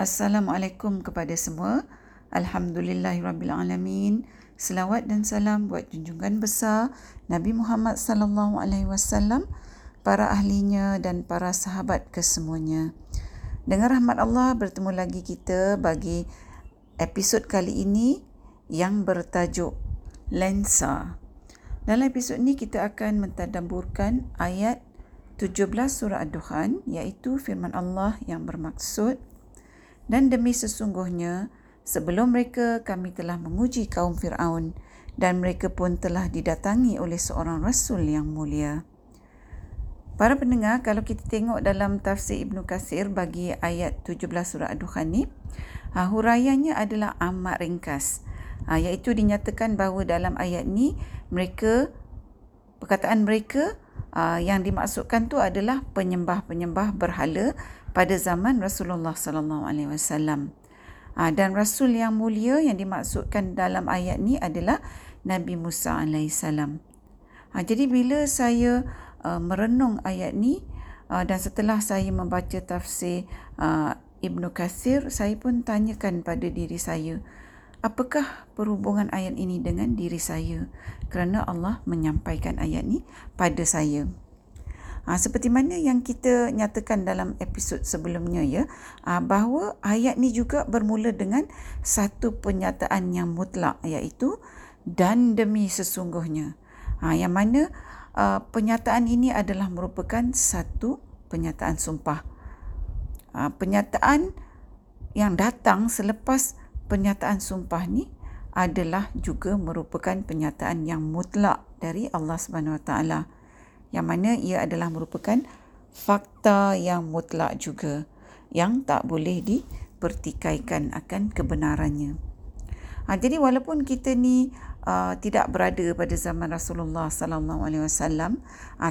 Assalamualaikum kepada semua. Alhamdulillahirabbilalamin. Selawat dan salam buat junjungan besar Nabi Muhammad sallallahu alaihi wasallam, para ahlinya dan para sahabat kesemuanya. Dengan rahmat Allah bertemu lagi kita bagi episod kali ini yang bertajuk Lensa. Dalam episod ini kita akan mentadabburkan ayat 17 surah Ad-Dukhan iaitu firman Allah yang bermaksud dan demi sesungguhnya, sebelum mereka kami telah menguji kaum Fir'aun dan mereka pun telah didatangi oleh seorang Rasul yang mulia. Para pendengar, kalau kita tengok dalam tafsir Ibn Qasir bagi ayat 17 surah Ad-Dukhan ni, ha, huraiannya adalah amat ringkas. Ha, iaitu dinyatakan bahawa dalam ayat ni, mereka, perkataan mereka uh, yang dimaksudkan tu adalah penyembah-penyembah berhala pada zaman Rasulullah sallallahu alaihi wasallam. Ah, dan rasul yang mulia yang dimaksudkan dalam ayat ni adalah Nabi Musa alaihi salam. Ah, jadi bila saya uh, merenung ayat ni dan setelah saya membaca tafsir Ibnu Katsir, saya pun tanyakan pada diri saya, apakah perhubungan ayat ini dengan diri saya? Kerana Allah menyampaikan ayat ni pada saya. Ha, seperti mana yang kita nyatakan dalam episod sebelumnya ya, ha, bahawa ayat ni juga bermula dengan satu penyataan yang mutlak iaitu dan demi sesungguhnya. Ha, yang mana uh, penyataan ini adalah merupakan satu penyataan sumpah. Ha, penyataan yang datang selepas penyataan sumpah ni adalah juga merupakan penyataan yang mutlak dari Allah Subhanahu Wa Taala yang mana ia adalah merupakan fakta yang mutlak juga yang tak boleh dipertikaikan akan kebenarannya. Ha, jadi walaupun kita ni uh, tidak berada pada zaman Rasulullah sallallahu alaihi wasallam,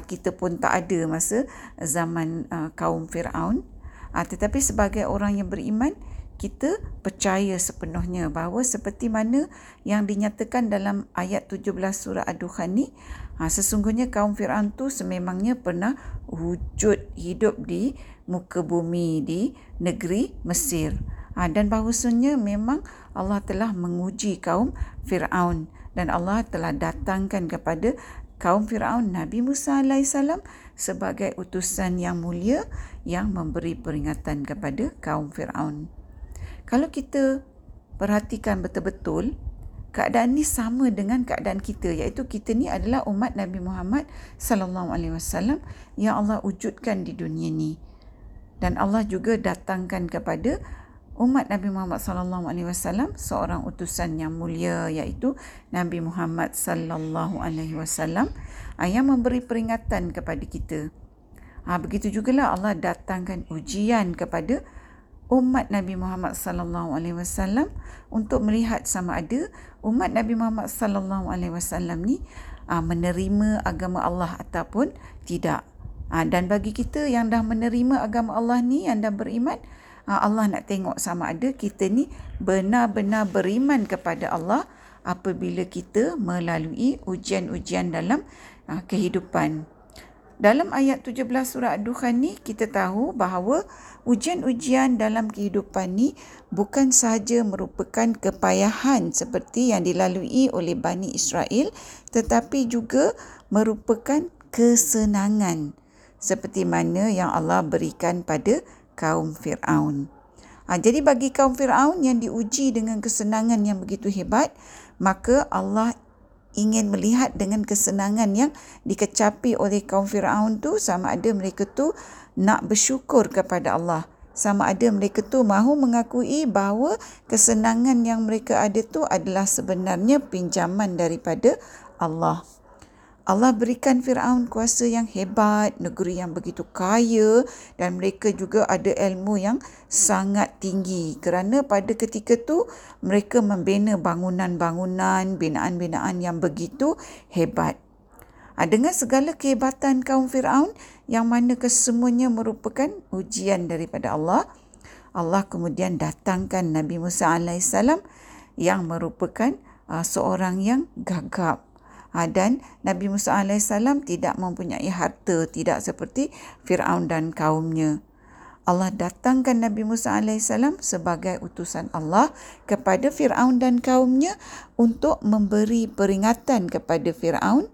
kita pun tak ada masa zaman uh, kaum Firaun, ha, tetapi sebagai orang yang beriman, kita percaya sepenuhnya bahawa seperti mana yang dinyatakan dalam ayat 17 surah Ad-Dukhan ni ha, sesungguhnya kaum Fir'aun tu sememangnya pernah wujud hidup di muka bumi di negeri Mesir. Ha, dan bahawasanya memang Allah telah menguji kaum Fir'aun dan Allah telah datangkan kepada kaum Fir'aun Nabi Musa AS sebagai utusan yang mulia yang memberi peringatan kepada kaum Fir'aun. Kalau kita perhatikan betul-betul keadaan ni sama dengan keadaan kita iaitu kita ni adalah umat Nabi Muhammad sallallahu alaihi wasallam yang Allah wujudkan di dunia ni dan Allah juga datangkan kepada umat Nabi Muhammad sallallahu alaihi wasallam seorang utusan yang mulia iaitu Nabi Muhammad sallallahu alaihi wasallam yang memberi peringatan kepada kita. Ha, begitu jugalah Allah datangkan ujian kepada umat Nabi Muhammad sallallahu alaihi wasallam untuk melihat sama ada umat Nabi Muhammad sallallahu alaihi wasallam ni aa, ah, menerima agama Allah ataupun tidak. Aa, ah, dan bagi kita yang dah menerima agama Allah ni yang dah beriman, aa, ah, Allah nak tengok sama ada kita ni benar-benar beriman kepada Allah apabila kita melalui ujian-ujian dalam aa, kehidupan. Dalam ayat 17 surah Ad-Dukhan ni kita tahu bahawa ujian-ujian dalam kehidupan ni bukan sahaja merupakan kepayahan seperti yang dilalui oleh Bani Israel tetapi juga merupakan kesenangan seperti mana yang Allah berikan pada kaum Fir'aun. Ha, jadi bagi kaum Fir'aun yang diuji dengan kesenangan yang begitu hebat, maka Allah ingin melihat dengan kesenangan yang dikecapi oleh kaum Firaun tu sama ada mereka tu nak bersyukur kepada Allah sama ada mereka tu mahu mengakui bahawa kesenangan yang mereka ada tu adalah sebenarnya pinjaman daripada Allah. Allah berikan Firaun kuasa yang hebat, negeri yang begitu kaya dan mereka juga ada ilmu yang sangat tinggi kerana pada ketika tu mereka membina bangunan-bangunan, binaan-binaan yang begitu hebat. Ha, dengan segala kehebatan kaum Firaun yang mana kesemuanya merupakan ujian daripada Allah, Allah kemudian datangkan Nabi Musa alaihissalam yang merupakan uh, seorang yang gagap Ha, dan Nabi Musa AS tidak mempunyai harta, tidak seperti Fir'aun dan kaumnya. Allah datangkan Nabi Musa AS sebagai utusan Allah kepada Fir'aun dan kaumnya untuk memberi peringatan kepada Fir'aun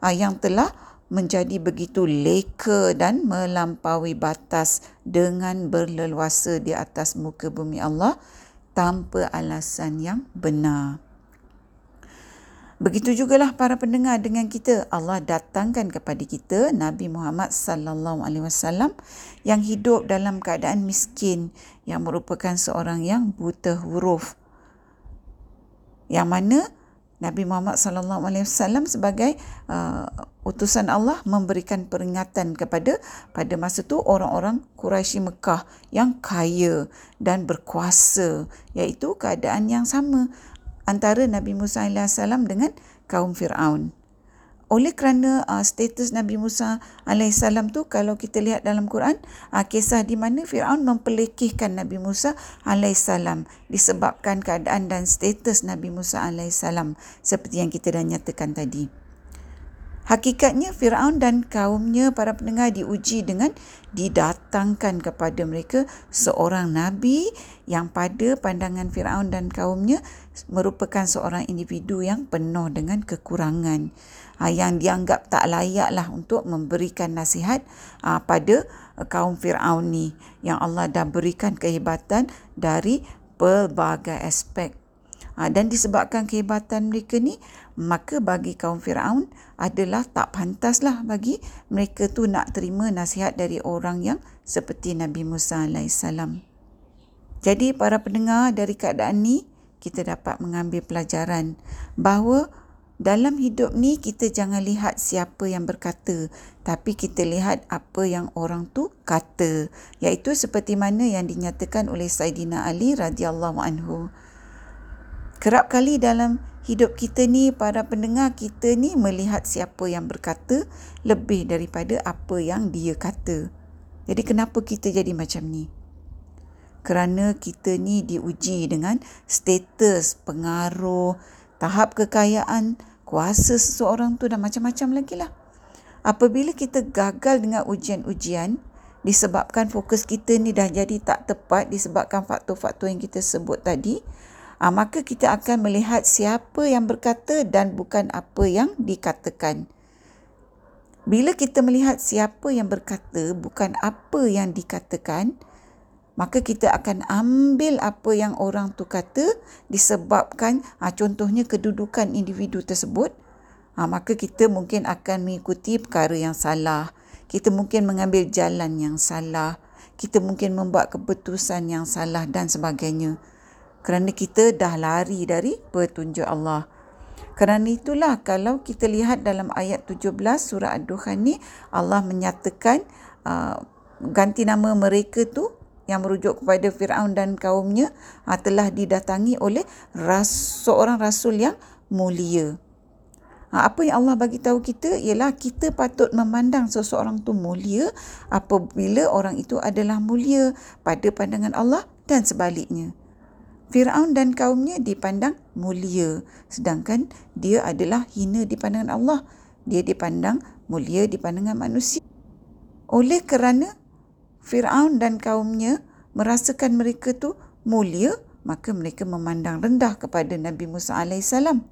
ah, yang telah menjadi begitu leka dan melampaui batas dengan berleluasa di atas muka bumi Allah tanpa alasan yang benar. Begitu jugalah para pendengar dengan kita. Allah datangkan kepada kita Nabi Muhammad sallallahu alaihi wasallam yang hidup dalam keadaan miskin yang merupakan seorang yang buta huruf. Yang mana Nabi Muhammad sallallahu alaihi wasallam sebagai uh, utusan Allah memberikan peringatan kepada pada masa tu orang-orang Quraisy Mekah yang kaya dan berkuasa iaitu keadaan yang sama antara Nabi Musa AS dengan kaum Fir'aun. Oleh kerana uh, status Nabi Musa AS tu kalau kita lihat dalam Quran, uh, kisah di mana Fir'aun mempelekehkan Nabi Musa AS disebabkan keadaan dan status Nabi Musa AS seperti yang kita dah nyatakan tadi. Hakikatnya Firaun dan kaumnya para pendengar diuji dengan didatangkan kepada mereka seorang nabi yang pada pandangan Firaun dan kaumnya merupakan seorang individu yang penuh dengan kekurangan ha, yang dianggap tak layaklah untuk memberikan nasihat ha, pada kaum Firaun ni. Yang Allah dah berikan kehebatan dari pelbagai aspek. Ha, dan disebabkan kehebatan mereka ni, maka bagi kaum Firaun adalah tak pantaslah bagi mereka tu nak terima nasihat dari orang yang seperti Nabi Musa AS. Jadi para pendengar dari keadaan ni, kita dapat mengambil pelajaran bahawa dalam hidup ni kita jangan lihat siapa yang berkata tapi kita lihat apa yang orang tu kata iaitu seperti mana yang dinyatakan oleh Saidina Ali radhiyallahu anhu kerap kali dalam hidup kita ni para pendengar kita ni melihat siapa yang berkata lebih daripada apa yang dia kata. Jadi kenapa kita jadi macam ni? Kerana kita ni diuji dengan status, pengaruh, tahap kekayaan, kuasa seseorang tu dan macam-macam lagi lah. Apabila kita gagal dengan ujian-ujian, disebabkan fokus kita ni dah jadi tak tepat disebabkan faktor-faktor yang kita sebut tadi, ha, maka kita akan melihat siapa yang berkata dan bukan apa yang dikatakan. Bila kita melihat siapa yang berkata bukan apa yang dikatakan, maka kita akan ambil apa yang orang tu kata disebabkan ha, contohnya kedudukan individu tersebut, ha, maka kita mungkin akan mengikuti perkara yang salah. Kita mungkin mengambil jalan yang salah. Kita mungkin membuat keputusan yang salah dan sebagainya kerana kita dah lari dari petunjuk Allah. Kerana itulah kalau kita lihat dalam ayat 17 surah Ad-Dukhan ni Allah menyatakan uh, ganti nama mereka tu yang merujuk kepada Firaun dan kaumnya uh, telah didatangi oleh ras, seorang rasul yang mulia. Uh, apa yang Allah bagi tahu kita ialah kita patut memandang seseorang tu mulia apabila orang itu adalah mulia pada pandangan Allah dan sebaliknya. Firaun dan kaumnya dipandang mulia sedangkan dia adalah hina di pandangan Allah. Dia dipandang mulia di pandangan manusia. Oleh kerana Firaun dan kaumnya merasakan mereka tu mulia, maka mereka memandang rendah kepada Nabi Musa alaihissalam.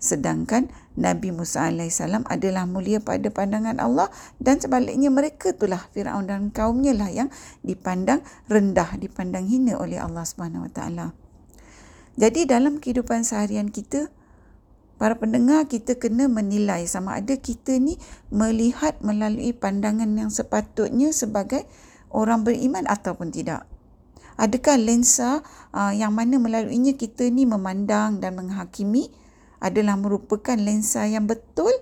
Sedangkan Nabi Musa alaihissalam adalah mulia pada pandangan Allah dan sebaliknya mereka itulah Firaun dan kaumnya lah yang dipandang rendah, dipandang hina oleh Allah Subhanahu Wa Taala. Jadi dalam kehidupan seharian kita, para pendengar kita kena menilai sama ada kita ni melihat melalui pandangan yang sepatutnya sebagai orang beriman ataupun tidak. Adakah lensa uh, yang mana melaluinya kita ni memandang dan menghakimi adalah merupakan lensa yang betul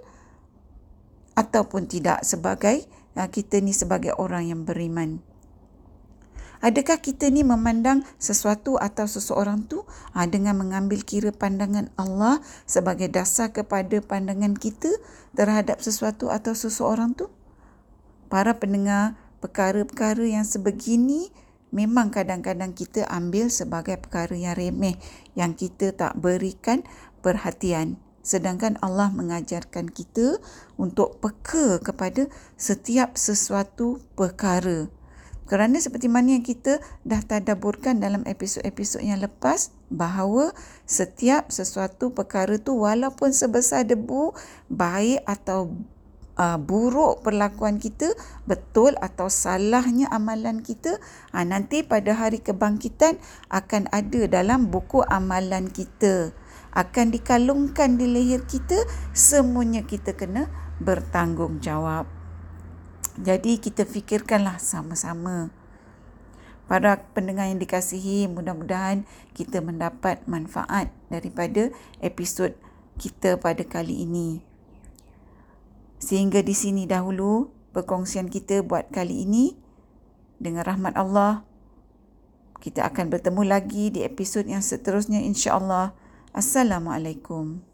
ataupun tidak sebagai uh, kita ni sebagai orang yang beriman. Adakah kita ni memandang sesuatu atau seseorang tu ha, dengan mengambil kira pandangan Allah sebagai dasar kepada pandangan kita terhadap sesuatu atau seseorang tu? Para pendengar, perkara-perkara yang sebegini memang kadang-kadang kita ambil sebagai perkara yang remeh yang kita tak berikan perhatian. Sedangkan Allah mengajarkan kita untuk peka kepada setiap sesuatu perkara Kerana seperti mana yang kita dah tadaburkan dalam episod-episod yang lepas bahawa setiap sesuatu perkara tu walaupun sebesar debu baik atau uh, buruk perlakuan kita betul atau salahnya amalan kita uh, nanti pada hari kebangkitan akan ada dalam buku amalan kita. Akan dikalungkan di leher kita semuanya kita kena bertanggungjawab jadi kita fikirkanlah sama-sama. Para pendengar yang dikasihi, mudah-mudahan kita mendapat manfaat daripada episod kita pada kali ini. Sehingga di sini dahulu perkongsian kita buat kali ini. Dengan rahmat Allah, kita akan bertemu lagi di episod yang seterusnya insya-Allah. Assalamualaikum.